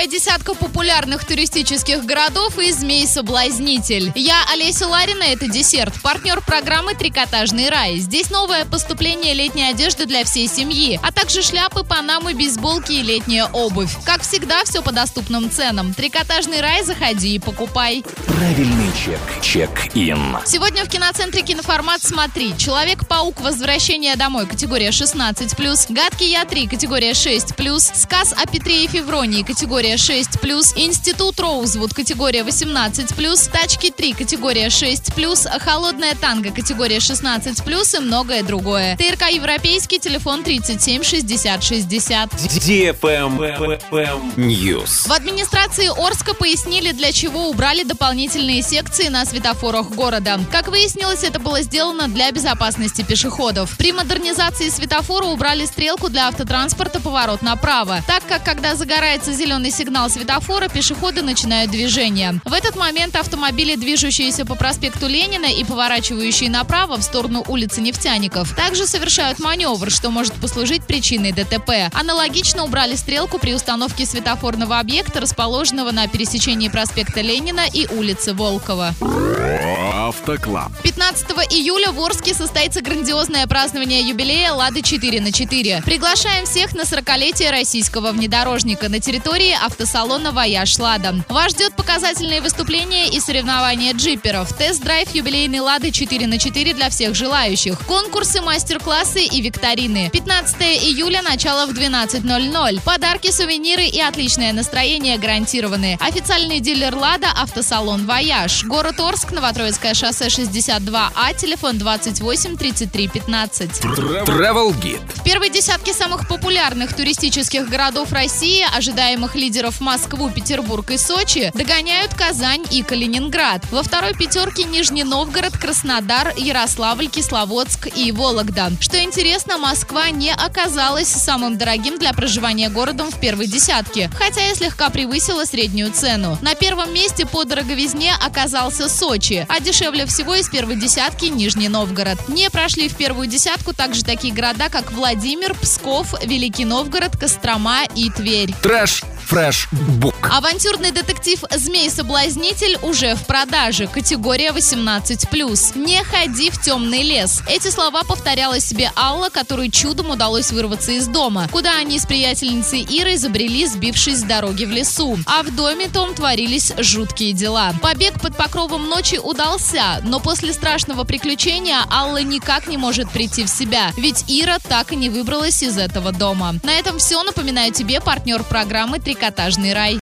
Первая десятка популярных туристических городов и змей-соблазнитель. Я Олеся Ларина, это десерт. Партнер программы «Трикотажный рай». Здесь новое поступление летней одежды для всей семьи, а также шляпы, панамы, бейсболки и летняя обувь. Как всегда, все по доступным ценам. «Трикотажный рай» заходи и покупай. Правильный чек. Чек-ин. Сегодня в киноцентре киноформат «Смотри». «Человек-паук. Возвращение домой» категория 16+, «Гадкий я 3» категория 6+, «Сказ о Петре и Февронии» категория 6+, «Институт Роузвуд» категория 18+, «Тачки 3» категория 6+, «Холодная танго» категория 16+, и многое другое. ТРК «Европейский», телефон 37 60 60. News. В администрации Орска пояснили, для чего убрали дополнительные секции на светофорах города. Как выяснилось, это было сделано для безопасности пешеходов. При модернизации светофора убрали стрелку для автотранспорта поворот направо, так как когда загорается зеленый сигнал светофора, пешеходы начинают движение. В этот момент автомобили, движущиеся по проспекту Ленина и поворачивающие направо в сторону улицы Нефтяников, также совершают маневр, что может послужить причиной ДТП. Аналогично убрали стрелку при установке светофорного объекта, расположенного на пересечении проспекта Ленина и улицы Волкова. Auto Club. 15 июля в Орске состоится грандиозное празднование юбилея «Лады 4 на 4». Приглашаем всех на 40-летие российского внедорожника на территории автосалона «Вояж Лада». Вас ждет показательные выступления и соревнования джиперов, тест-драйв юбилейной «Лады 4 на 4 для всех желающих, конкурсы, мастер-классы и викторины. 15 июля, начало в 12.00. Подарки, сувениры и отличное настроение гарантированы. Официальный дилер «Лада» автосалон «Вояж». Город Орск, Новотроицкое шоссе 62А, телефон 28 33 15. Travel Guide. В первой десятке самых популярных туристических городов России, ожидаемых лидеров Москву, Петербург и Сочи, догоняют Казань и Калининград. Во второй пятерке Нижний Новгород, Краснодар, Ярославль, Кисловодск и Вологда. Что интересно, Москва не оказалась самым дорогим для проживания городом в первой десятке, хотя и слегка превысила среднюю цену. На первом месте по дороговизне оказался Сочи, а дешевле всего из первой десятки Нижний Новгород. Не прошли в первую десятку также такие города, как Владимир, Псков, Великий Новгород, Кострома и Тверь. Трэш. Фрэш. Бук. Авантюрный детектив «Змей-соблазнитель» уже в продаже. Категория 18+. Не ходи в темный лес. Эти слова повторяла себе Алла, которой чудом удалось вырваться из дома, куда они с приятельницей Ирой забрели, сбившись с дороги в лесу. А в доме том творились жуткие дела. Побег под покровом ночи удался, но после страшного приключения Алла никак не может прийти в себя, ведь Ира так и не выбралась из этого дома. На этом все. Напоминаю тебе партнер программы «Трикотажный рай».